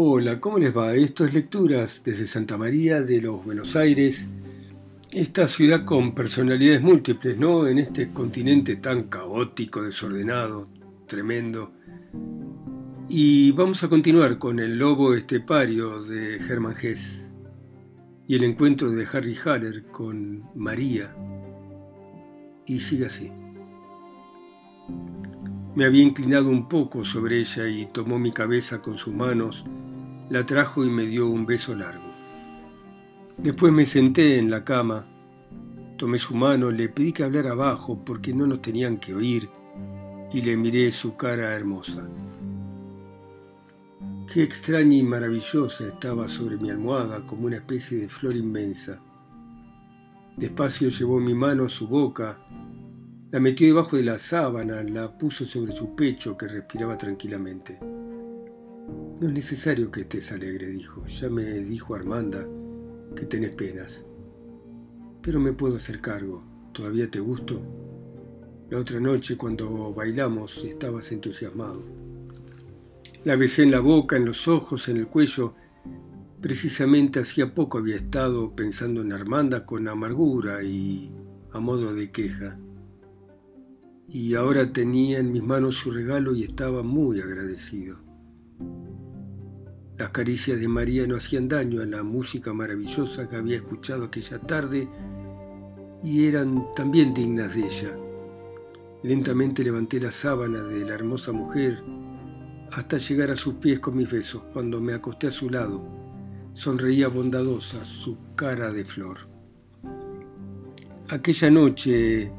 Hola, ¿cómo les va? Esto es Lecturas desde Santa María de los Buenos Aires, esta ciudad con personalidades múltiples, ¿no? En este continente tan caótico, desordenado, tremendo. Y vamos a continuar con El Lobo Estepario de Hermann Hesse y el encuentro de Harry Haller con María. Y sigue así. Me había inclinado un poco sobre ella y tomó mi cabeza con sus manos, la trajo y me dio un beso largo. Después me senté en la cama, tomé su mano, le pedí que hablara abajo porque no nos tenían que oír y le miré su cara hermosa. Qué extraña y maravillosa estaba sobre mi almohada como una especie de flor inmensa. Despacio llevó mi mano a su boca la metió debajo de la sábana, la puso sobre su pecho que respiraba tranquilamente. No es necesario que estés alegre, dijo. Ya me dijo Armanda que tenés penas. Pero me puedo hacer cargo. ¿Todavía te gusto? La otra noche, cuando bailamos, estabas entusiasmado. La besé en la boca, en los ojos, en el cuello. Precisamente hacía poco había estado pensando en Armanda con amargura y a modo de queja y ahora tenía en mis manos su regalo y estaba muy agradecido. Las caricias de María no hacían daño a la música maravillosa que había escuchado aquella tarde y eran también dignas de ella. Lentamente levanté la sábana de la hermosa mujer hasta llegar a sus pies con mis besos. Cuando me acosté a su lado, sonreía bondadosa su cara de flor. Aquella noche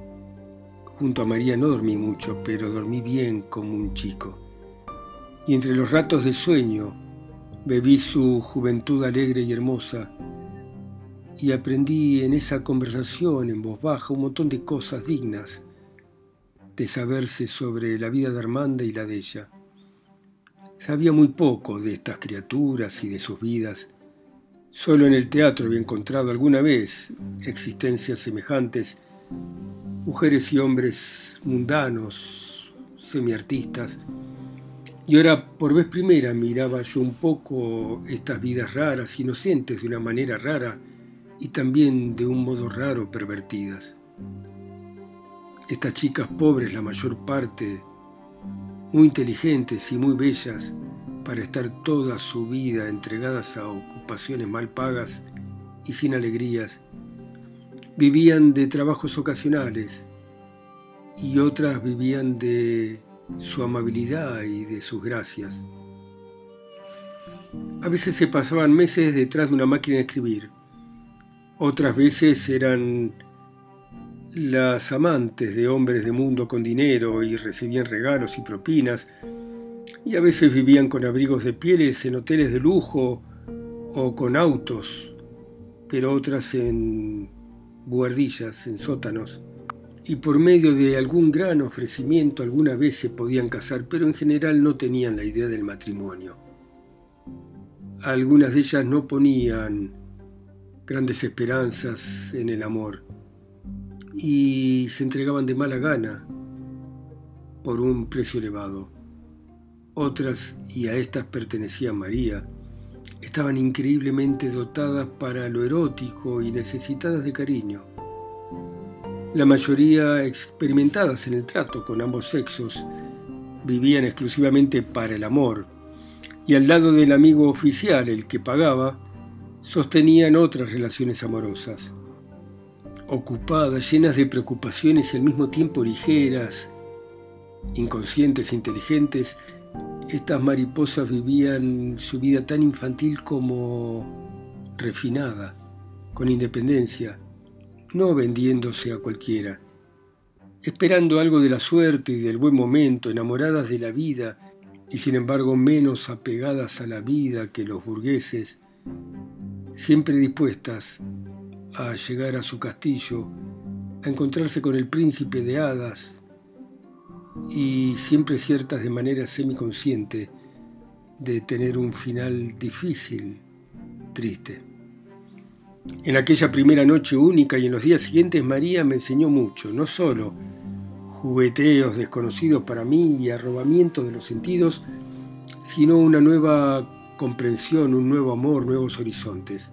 Junto a María no dormí mucho, pero dormí bien como un chico. Y entre los ratos de sueño bebí su juventud alegre y hermosa y aprendí en esa conversación en voz baja un montón de cosas dignas de saberse sobre la vida de Armanda y la de ella. Sabía muy poco de estas criaturas y de sus vidas. Solo en el teatro había encontrado alguna vez existencias semejantes mujeres y hombres mundanos, semiartistas. Y ahora por vez primera miraba yo un poco estas vidas raras, inocentes de una manera rara y también de un modo raro pervertidas. Estas chicas pobres, la mayor parte, muy inteligentes y muy bellas, para estar toda su vida entregadas a ocupaciones mal pagas y sin alegrías, vivían de trabajos ocasionales y otras vivían de su amabilidad y de sus gracias. A veces se pasaban meses detrás de una máquina de escribir, otras veces eran las amantes de hombres de mundo con dinero y recibían regalos y propinas, y a veces vivían con abrigos de pieles en hoteles de lujo o con autos, pero otras en buhardillas en sótanos, y por medio de algún gran ofrecimiento alguna vez se podían casar, pero en general no tenían la idea del matrimonio. Algunas de ellas no ponían grandes esperanzas en el amor y se entregaban de mala gana por un precio elevado. Otras, y a estas pertenecía María, estaban increíblemente dotadas para lo erótico y necesitadas de cariño. La mayoría experimentadas en el trato con ambos sexos vivían exclusivamente para el amor y al lado del amigo oficial, el que pagaba, sostenían otras relaciones amorosas. Ocupadas, llenas de preocupaciones y al mismo tiempo ligeras, inconscientes inteligentes, estas mariposas vivían su vida tan infantil como refinada, con independencia, no vendiéndose a cualquiera, esperando algo de la suerte y del buen momento, enamoradas de la vida y sin embargo menos apegadas a la vida que los burgueses, siempre dispuestas a llegar a su castillo, a encontrarse con el príncipe de hadas, y siempre ciertas de manera semiconsciente de tener un final difícil, triste. En aquella primera noche única y en los días siguientes María me enseñó mucho, no solo jugueteos desconocidos para mí y arrobamientos de los sentidos, sino una nueva comprensión, un nuevo amor, nuevos horizontes.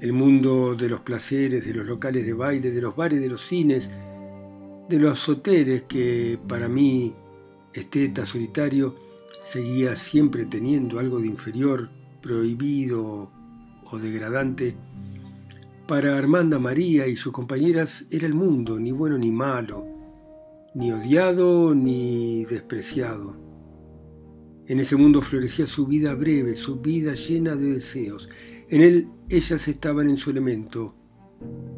El mundo de los placeres, de los locales de baile, de los bares, de los cines, de los hoteles que para mí, esteta solitario, seguía siempre teniendo algo de inferior, prohibido o degradante, para Armanda María y sus compañeras era el mundo, ni bueno ni malo, ni odiado ni despreciado. En ese mundo florecía su vida breve, su vida llena de deseos. En él ellas estaban en su elemento.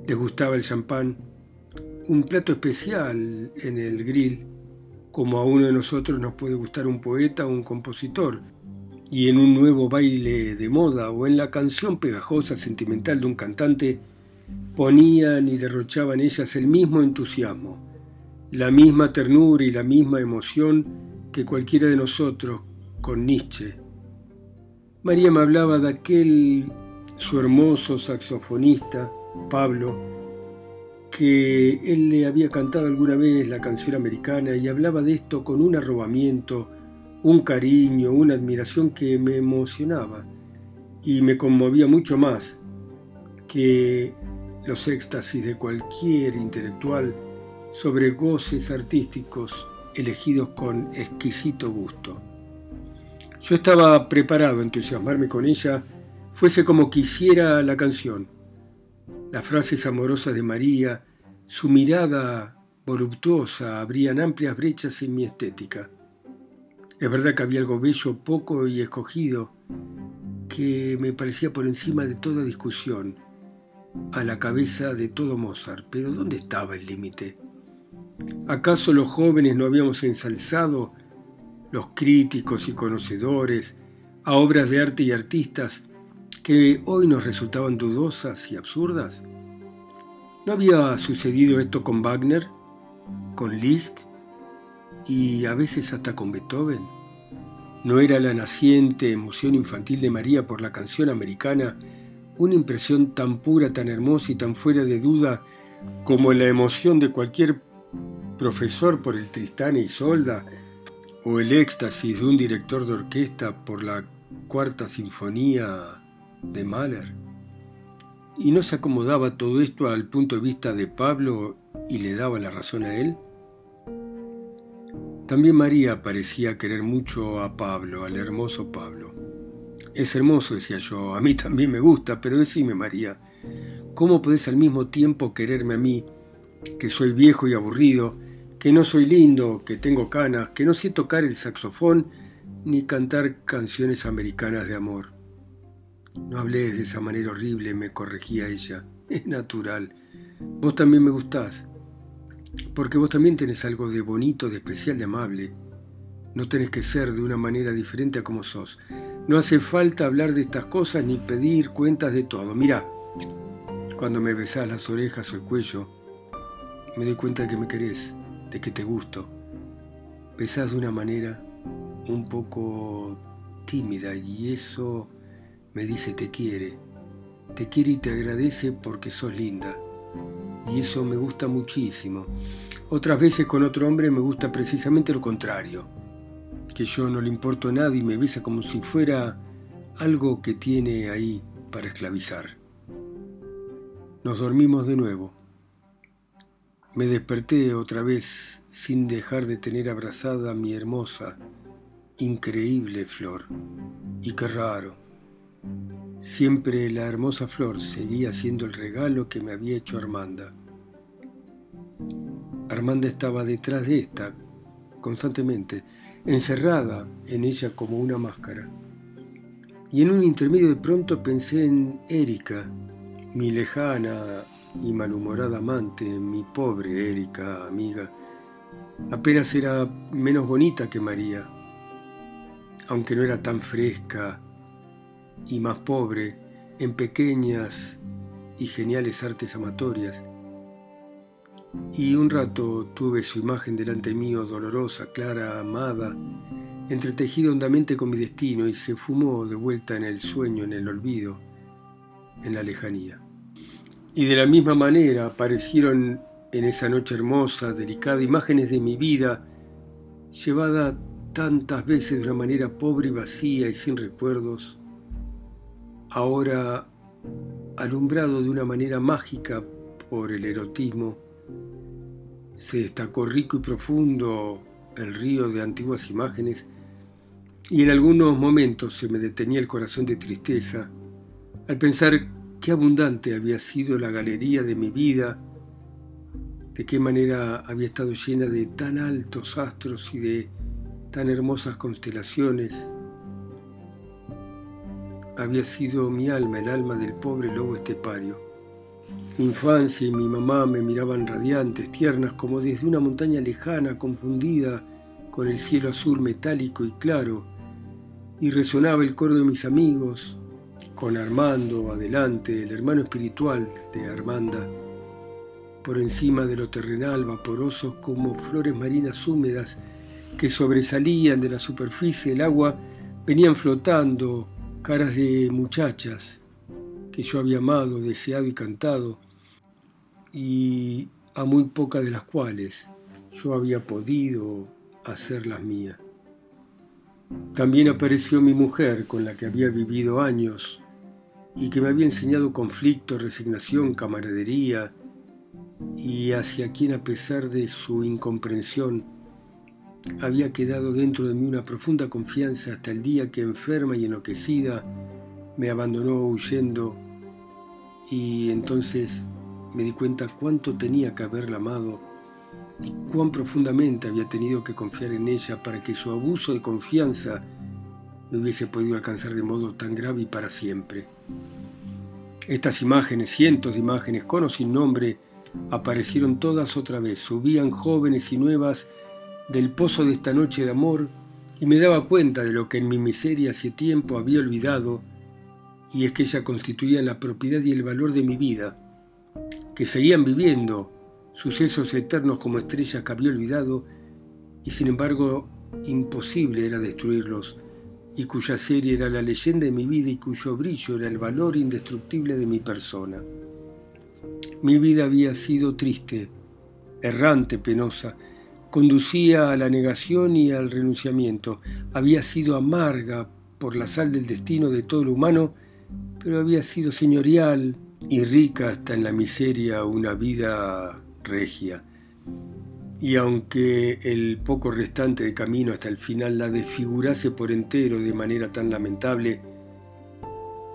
Les gustaba el champán, un plato especial en el grill, como a uno de nosotros nos puede gustar un poeta o un compositor, y en un nuevo baile de moda o en la canción pegajosa sentimental de un cantante, ponían y derrochaban ellas el mismo entusiasmo, la misma ternura y la misma emoción que cualquiera de nosotros con Nietzsche. María me hablaba de aquel su hermoso saxofonista, Pablo, que él le había cantado alguna vez la canción americana y hablaba de esto con un arrobamiento, un cariño, una admiración que me emocionaba y me conmovía mucho más que los éxtasis de cualquier intelectual sobre goces artísticos elegidos con exquisito gusto. Yo estaba preparado a entusiasmarme con ella, fuese como quisiera la canción, las frases amorosas de María, su mirada voluptuosa abrían amplias brechas en mi estética. Es verdad que había algo bello, poco y escogido, que me parecía por encima de toda discusión, a la cabeza de todo Mozart. Pero ¿dónde estaba el límite? ¿Acaso los jóvenes no habíamos ensalzado, los críticos y conocedores, a obras de arte y artistas que hoy nos resultaban dudosas y absurdas? ¿No había sucedido esto con Wagner, con Liszt y a veces hasta con Beethoven? ¿No era la naciente emoción infantil de María por la canción americana una impresión tan pura, tan hermosa y tan fuera de duda como la emoción de cualquier profesor por el Tristán y Solda o el éxtasis de un director de orquesta por la cuarta sinfonía de Mahler. ¿Y no se acomodaba todo esto al punto de vista de Pablo y le daba la razón a él? También María parecía querer mucho a Pablo, al hermoso Pablo. Es hermoso, decía yo, a mí también me gusta, pero decime, María, ¿cómo podés al mismo tiempo quererme a mí, que soy viejo y aburrido, que no soy lindo, que tengo canas, que no sé tocar el saxofón ni cantar canciones americanas de amor? No hables de esa manera horrible, me corregía ella. Es natural. Vos también me gustás. Porque vos también tenés algo de bonito, de especial, de amable. No tenés que ser de una manera diferente a como sos. No hace falta hablar de estas cosas ni pedir cuentas de todo. Mira, cuando me besás las orejas o el cuello, me doy cuenta de que me querés, de que te gusto. Besás de una manera un poco tímida y eso me dice te quiere, te quiere y te agradece porque sos linda. Y eso me gusta muchísimo. Otras veces con otro hombre me gusta precisamente lo contrario, que yo no le importo a nadie y me besa como si fuera algo que tiene ahí para esclavizar. Nos dormimos de nuevo. Me desperté otra vez sin dejar de tener abrazada mi hermosa, increíble flor. Y qué raro, Siempre la hermosa flor seguía siendo el regalo que me había hecho Armanda. Armanda estaba detrás de esta, constantemente, encerrada en ella como una máscara. Y en un intermedio de pronto pensé en Erika, mi lejana y malhumorada amante, mi pobre Erika, amiga. Apenas era menos bonita que María, aunque no era tan fresca y más pobre en pequeñas y geniales artes amatorias. Y un rato tuve su imagen delante mío, dolorosa, clara, amada, entretejida hondamente con mi destino y se fumó de vuelta en el sueño, en el olvido, en la lejanía. Y de la misma manera aparecieron en esa noche hermosa, delicada, imágenes de mi vida, llevada tantas veces de una manera pobre y vacía y sin recuerdos, ahora alumbrado de una manera mágica por el erotismo, se destacó rico y profundo el río de antiguas imágenes y en algunos momentos se me detenía el corazón de tristeza al pensar qué abundante había sido la galería de mi vida, de qué manera había estado llena de tan altos astros y de tan hermosas constelaciones. Había sido mi alma el alma del pobre lobo estepario. Mi infancia y mi mamá me miraban radiantes, tiernas, como desde una montaña lejana, confundida con el cielo azul metálico y claro, y resonaba el coro de mis amigos, con Armando adelante, el hermano espiritual de Armanda, por encima de lo terrenal, vaporosos como flores marinas húmedas que sobresalían de la superficie del agua, venían flotando caras de muchachas que yo había amado, deseado y cantado, y a muy pocas de las cuales yo había podido hacerlas mías. También apareció mi mujer con la que había vivido años y que me había enseñado conflicto, resignación, camaradería, y hacia quien a pesar de su incomprensión había quedado dentro de mí una profunda confianza hasta el día que enferma y enloquecida me abandonó huyendo y entonces me di cuenta cuánto tenía que haberla amado y cuán profundamente había tenido que confiar en ella para que su abuso de confianza me hubiese podido alcanzar de modo tan grave y para siempre. Estas imágenes, cientos de imágenes, con o sin nombre, aparecieron todas otra vez, subían jóvenes y nuevas del pozo de esta noche de amor y me daba cuenta de lo que en mi miseria hace tiempo había olvidado, y es que ella constituía la propiedad y el valor de mi vida, que seguían viviendo sucesos eternos como estrellas que había olvidado, y sin embargo imposible era destruirlos, y cuya serie era la leyenda de mi vida y cuyo brillo era el valor indestructible de mi persona. Mi vida había sido triste, errante, penosa, conducía a la negación y al renunciamiento, había sido amarga por la sal del destino de todo lo humano, pero había sido señorial y rica hasta en la miseria una vida regia y aunque el poco restante de camino hasta el final la desfigurase por entero de manera tan lamentable,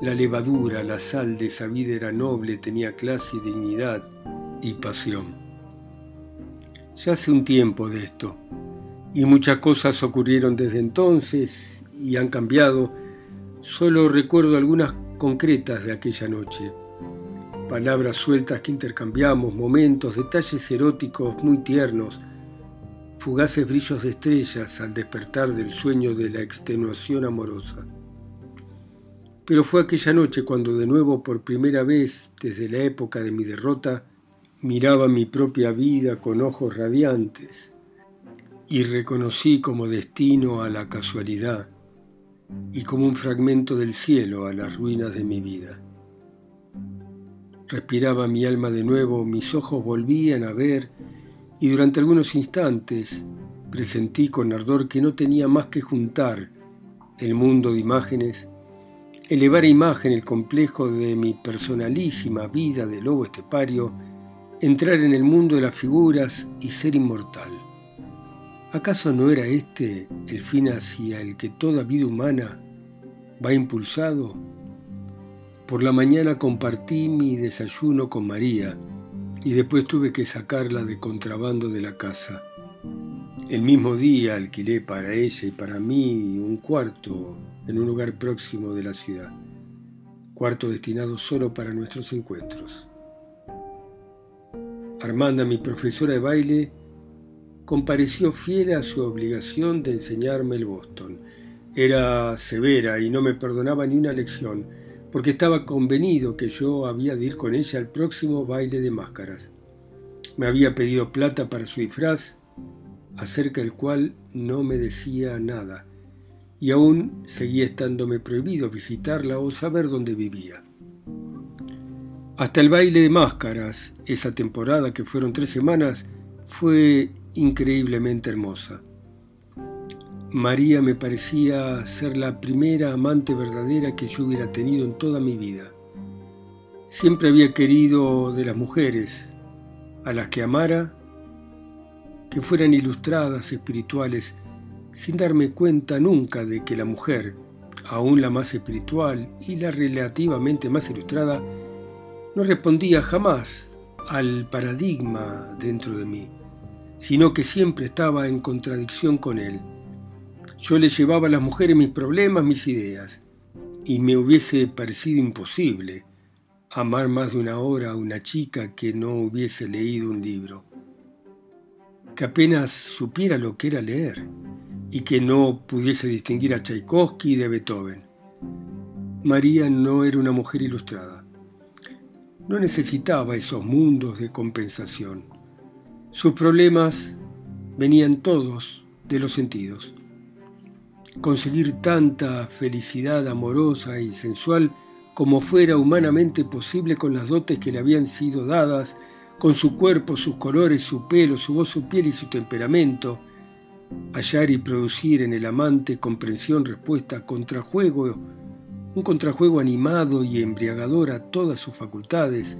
la levadura, la sal de esa vida era noble, tenía clase, dignidad y pasión. Ya hace un tiempo de esto, y muchas cosas ocurrieron desde entonces y han cambiado, solo recuerdo algunas concretas de aquella noche palabras sueltas que intercambiamos, momentos, detalles eróticos muy tiernos, fugaces brillos de estrellas al despertar del sueño de la extenuación amorosa. Pero fue aquella noche cuando de nuevo por primera vez desde la época de mi derrota miraba mi propia vida con ojos radiantes y reconocí como destino a la casualidad y como un fragmento del cielo a las ruinas de mi vida. Respiraba mi alma de nuevo, mis ojos volvían a ver y durante algunos instantes presentí con ardor que no tenía más que juntar el mundo de imágenes, elevar a imagen el complejo de mi personalísima vida de lobo estepario, entrar en el mundo de las figuras y ser inmortal. ¿Acaso no era este el fin hacia el que toda vida humana va impulsado? Por la mañana compartí mi desayuno con María y después tuve que sacarla de contrabando de la casa. El mismo día alquilé para ella y para mí un cuarto en un lugar próximo de la ciudad, cuarto destinado solo para nuestros encuentros. Armanda, mi profesora de baile, compareció fiel a su obligación de enseñarme el Boston. Era severa y no me perdonaba ni una lección porque estaba convenido que yo había de ir con ella al próximo baile de máscaras. Me había pedido plata para su disfraz, acerca del cual no me decía nada, y aún seguía estándome prohibido visitarla o saber dónde vivía. Hasta el baile de máscaras, esa temporada que fueron tres semanas, fue increíblemente hermosa. María me parecía ser la primera amante verdadera que yo hubiera tenido en toda mi vida. Siempre había querido de las mujeres, a las que amara, que fueran ilustradas, espirituales, sin darme cuenta nunca de que la mujer, aún la más espiritual y la relativamente más ilustrada, no respondía jamás al paradigma dentro de mí, sino que siempre estaba en contradicción con él yo le llevaba a las mujeres mis problemas, mis ideas, y me hubiese parecido imposible amar más de una hora a una chica que no hubiese leído un libro, que apenas supiera lo que era leer y que no pudiese distinguir a Tchaikovsky de Beethoven. María no era una mujer ilustrada. No necesitaba esos mundos de compensación. Sus problemas venían todos de los sentidos conseguir tanta felicidad amorosa y sensual como fuera humanamente posible con las dotes que le habían sido dadas, con su cuerpo, sus colores, su pelo, su voz, su piel y su temperamento, hallar y producir en el amante comprensión, respuesta, contrajuego, un contrajuego animado y embriagador a todas sus facultades,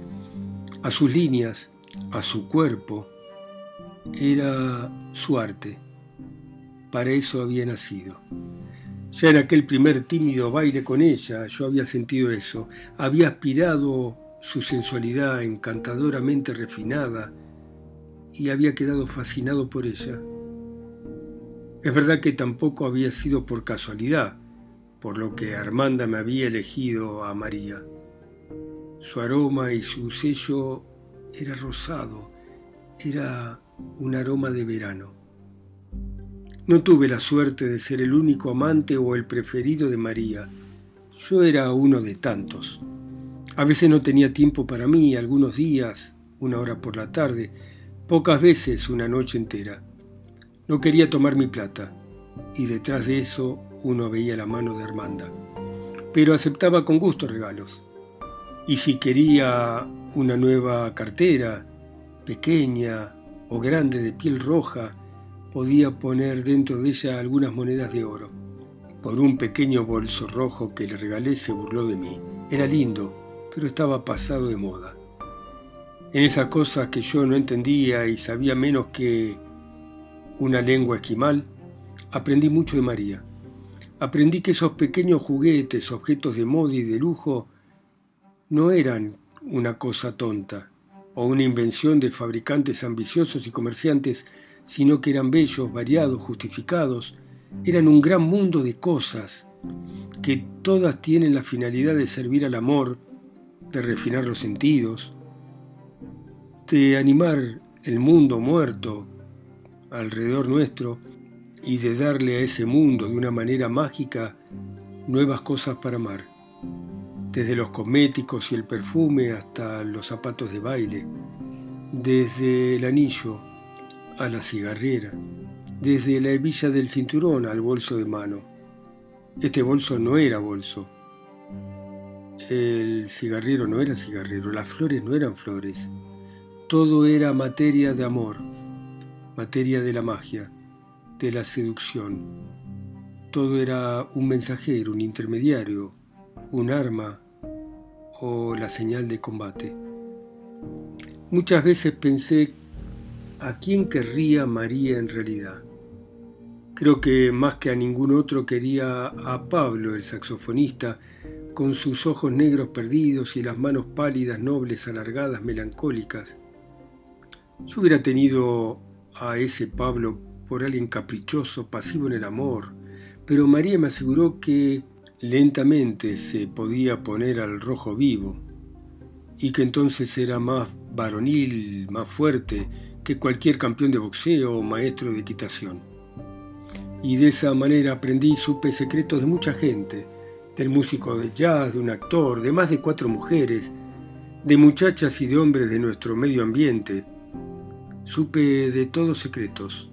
a sus líneas, a su cuerpo, era su arte. Para eso había nacido. Ya en aquel primer tímido baile con ella yo había sentido eso, había aspirado su sensualidad encantadoramente refinada y había quedado fascinado por ella. Es verdad que tampoco había sido por casualidad, por lo que Armanda me había elegido a María. Su aroma y su sello era rosado, era un aroma de verano. No tuve la suerte de ser el único amante o el preferido de María. Yo era uno de tantos. A veces no tenía tiempo para mí, algunos días, una hora por la tarde, pocas veces una noche entera. No quería tomar mi plata, y detrás de eso uno veía la mano de Armanda. Pero aceptaba con gusto regalos. Y si quería una nueva cartera, pequeña o grande de piel roja, podía poner dentro de ella algunas monedas de oro. Por un pequeño bolso rojo que le regalé se burló de mí. Era lindo, pero estaba pasado de moda. En esas cosas que yo no entendía y sabía menos que una lengua esquimal, aprendí mucho de María. Aprendí que esos pequeños juguetes, objetos de moda y de lujo, no eran una cosa tonta o una invención de fabricantes ambiciosos y comerciantes sino que eran bellos, variados, justificados, eran un gran mundo de cosas que todas tienen la finalidad de servir al amor, de refinar los sentidos, de animar el mundo muerto alrededor nuestro y de darle a ese mundo de una manera mágica nuevas cosas para amar, desde los cosméticos y el perfume hasta los zapatos de baile, desde el anillo a la cigarrera, desde la hebilla del cinturón al bolso de mano. Este bolso no era bolso. El cigarrero no era cigarrero, las flores no eran flores. Todo era materia de amor, materia de la magia, de la seducción. Todo era un mensajero, un intermediario, un arma o la señal de combate. Muchas veces pensé ¿A quién querría María en realidad? Creo que más que a ningún otro quería a Pablo, el saxofonista, con sus ojos negros perdidos y las manos pálidas, nobles, alargadas, melancólicas. Yo hubiera tenido a ese Pablo por alguien caprichoso, pasivo en el amor, pero María me aseguró que lentamente se podía poner al rojo vivo y que entonces era más varonil, más fuerte, que cualquier campeón de boxeo o maestro de equitación. Y de esa manera aprendí y supe secretos de mucha gente, del músico de jazz, de un actor, de más de cuatro mujeres, de muchachas y de hombres de nuestro medio ambiente. Supe de todos secretos.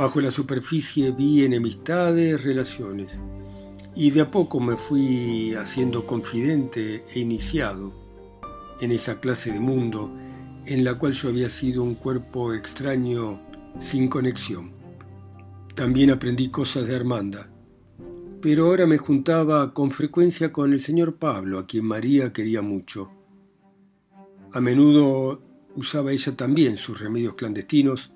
Bajo la superficie vi enemistades, relaciones. Y de a poco me fui haciendo confidente e iniciado en esa clase de mundo en la cual yo había sido un cuerpo extraño sin conexión. También aprendí cosas de Armanda, pero ahora me juntaba con frecuencia con el señor Pablo, a quien María quería mucho. A menudo usaba ella también sus remedios clandestinos,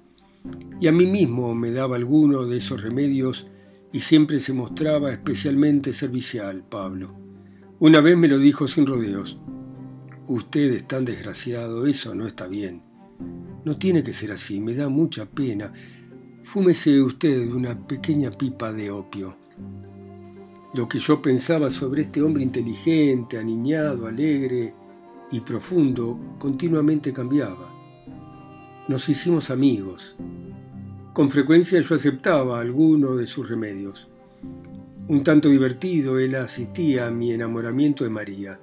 y a mí mismo me daba alguno de esos remedios y siempre se mostraba especialmente servicial, Pablo. Una vez me lo dijo sin rodeos. Usted es tan desgraciado, eso no está bien. No tiene que ser así, me da mucha pena. Fúmese usted una pequeña pipa de opio. Lo que yo pensaba sobre este hombre inteligente, aniñado, alegre y profundo continuamente cambiaba. Nos hicimos amigos. Con frecuencia yo aceptaba alguno de sus remedios. Un tanto divertido, él asistía a mi enamoramiento de María.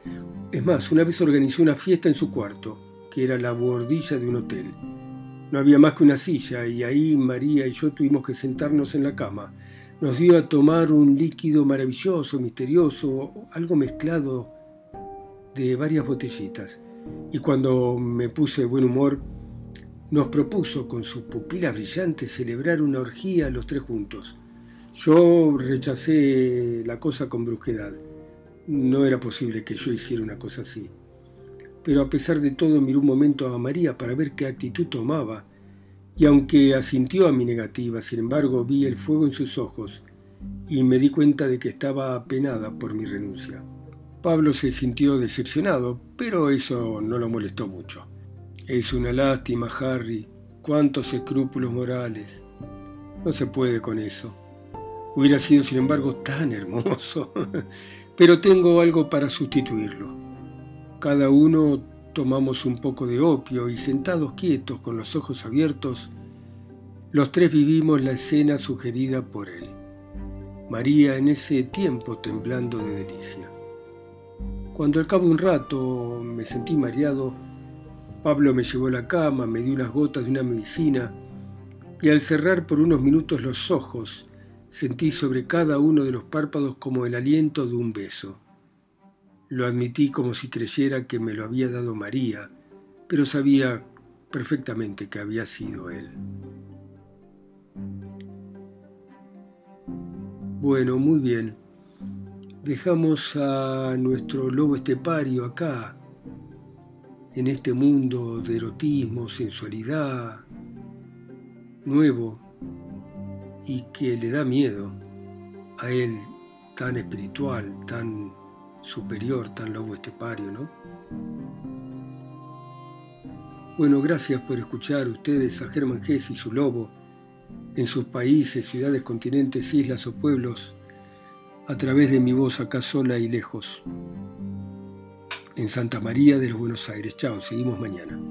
Es más, una vez organizó una fiesta en su cuarto, que era la bordilla de un hotel. No había más que una silla y ahí María y yo tuvimos que sentarnos en la cama. Nos dio a tomar un líquido maravilloso, misterioso, algo mezclado de varias botellitas. Y cuando me puse de buen humor, nos propuso con sus pupilas brillantes celebrar una orgía los tres juntos. Yo rechacé la cosa con brusquedad. No era posible que yo hiciera una cosa así. Pero a pesar de todo miré un momento a María para ver qué actitud tomaba, y aunque asintió a mi negativa, sin embargo vi el fuego en sus ojos y me di cuenta de que estaba apenada por mi renuncia. Pablo se sintió decepcionado, pero eso no lo molestó mucho. Es una lástima, Harry. Cuántos escrúpulos morales. No se puede con eso. Hubiera sido, sin embargo, tan hermoso. Pero tengo algo para sustituirlo. Cada uno tomamos un poco de opio y sentados quietos con los ojos abiertos, los tres vivimos la escena sugerida por él. María en ese tiempo temblando de delicia. Cuando al cabo de un rato me sentí mareado, Pablo me llevó a la cama, me dio unas gotas de una medicina y al cerrar por unos minutos los ojos sentí sobre cada uno de los párpados como el aliento de un beso. Lo admití como si creyera que me lo había dado María, pero sabía perfectamente que había sido él. Bueno, muy bien. Dejamos a nuestro lobo estepario acá, en este mundo de erotismo, sensualidad, nuevo y que le da miedo a él tan espiritual, tan superior, tan lobo estepario, ¿no? Bueno, gracias por escuchar ustedes a Germán Gess y su lobo en sus países, ciudades, continentes, islas o pueblos a través de mi voz acá sola y lejos en Santa María de los Buenos Aires. Chao, seguimos mañana.